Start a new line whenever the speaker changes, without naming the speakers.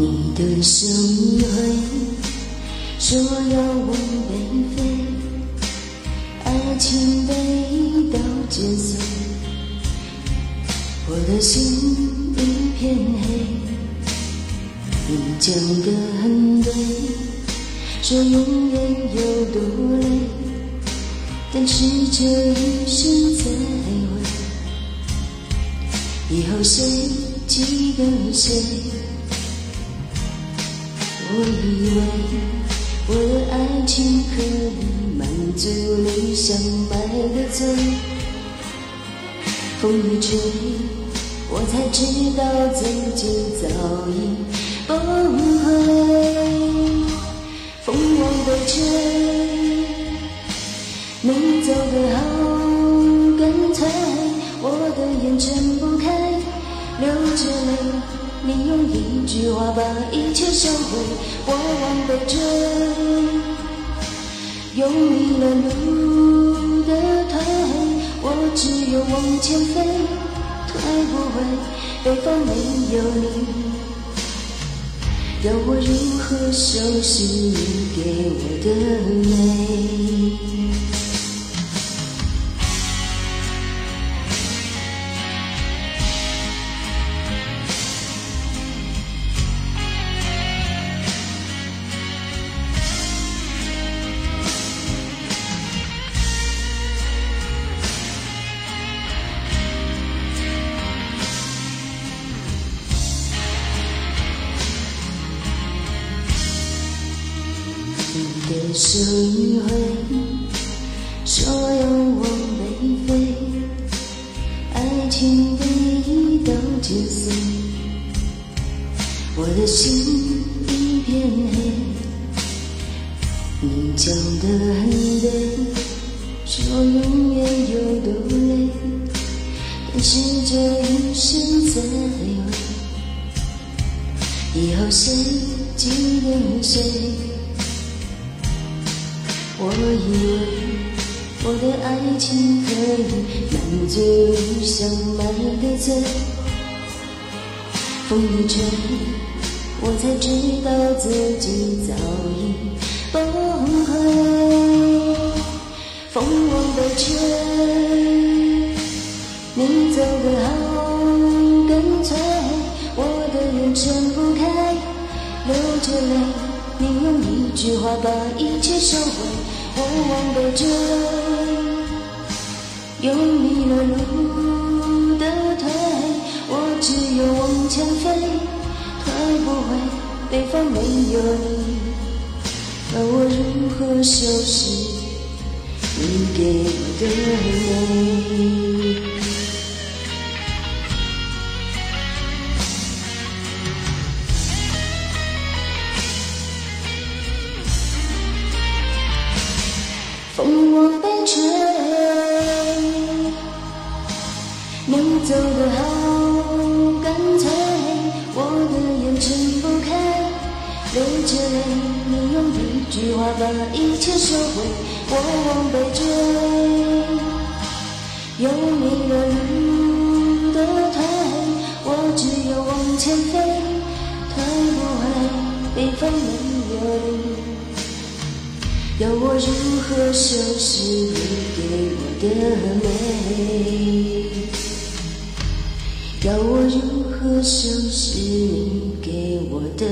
你的手一挥，说要往北飞，爱情被刀剪碎，我的心一片黑。你讲的很对，说永远有多累，但是这一生再会，以后谁记得谁？我以为我的爱情可以满足你想买的醉，风一吹，我才知道自己早已崩溃。风往北吹，你走得好干脆，我的眼睁不开，流着泪。你用一句话把一切收回，我往北追，用迷了路的腿，我只有往前飞，退不回，北方没有你，要我如何收拾你给我的美？你的手一挥，说要往北飞，爱情的一刀剪碎，我的心一片黑。你讲的很对，说永远有多累，但是这一生再会，以后谁记得谁？我以为我的爱情可以满足想买的醉，风一吹，我才知道自己早已崩溃。风往北吹，你走得好我往北追，用迷了路的腿，我只有往前飞，退不回，北方没有你，要我如何收拾你给我的走得好干脆，我的眼睁不开，流着泪，你用一句话把一切收回，我往北追，有你的路的腿，我只有往前飞，退不回，北方没有你。要我如何收拾你给我的美？要我如何收拾你给我的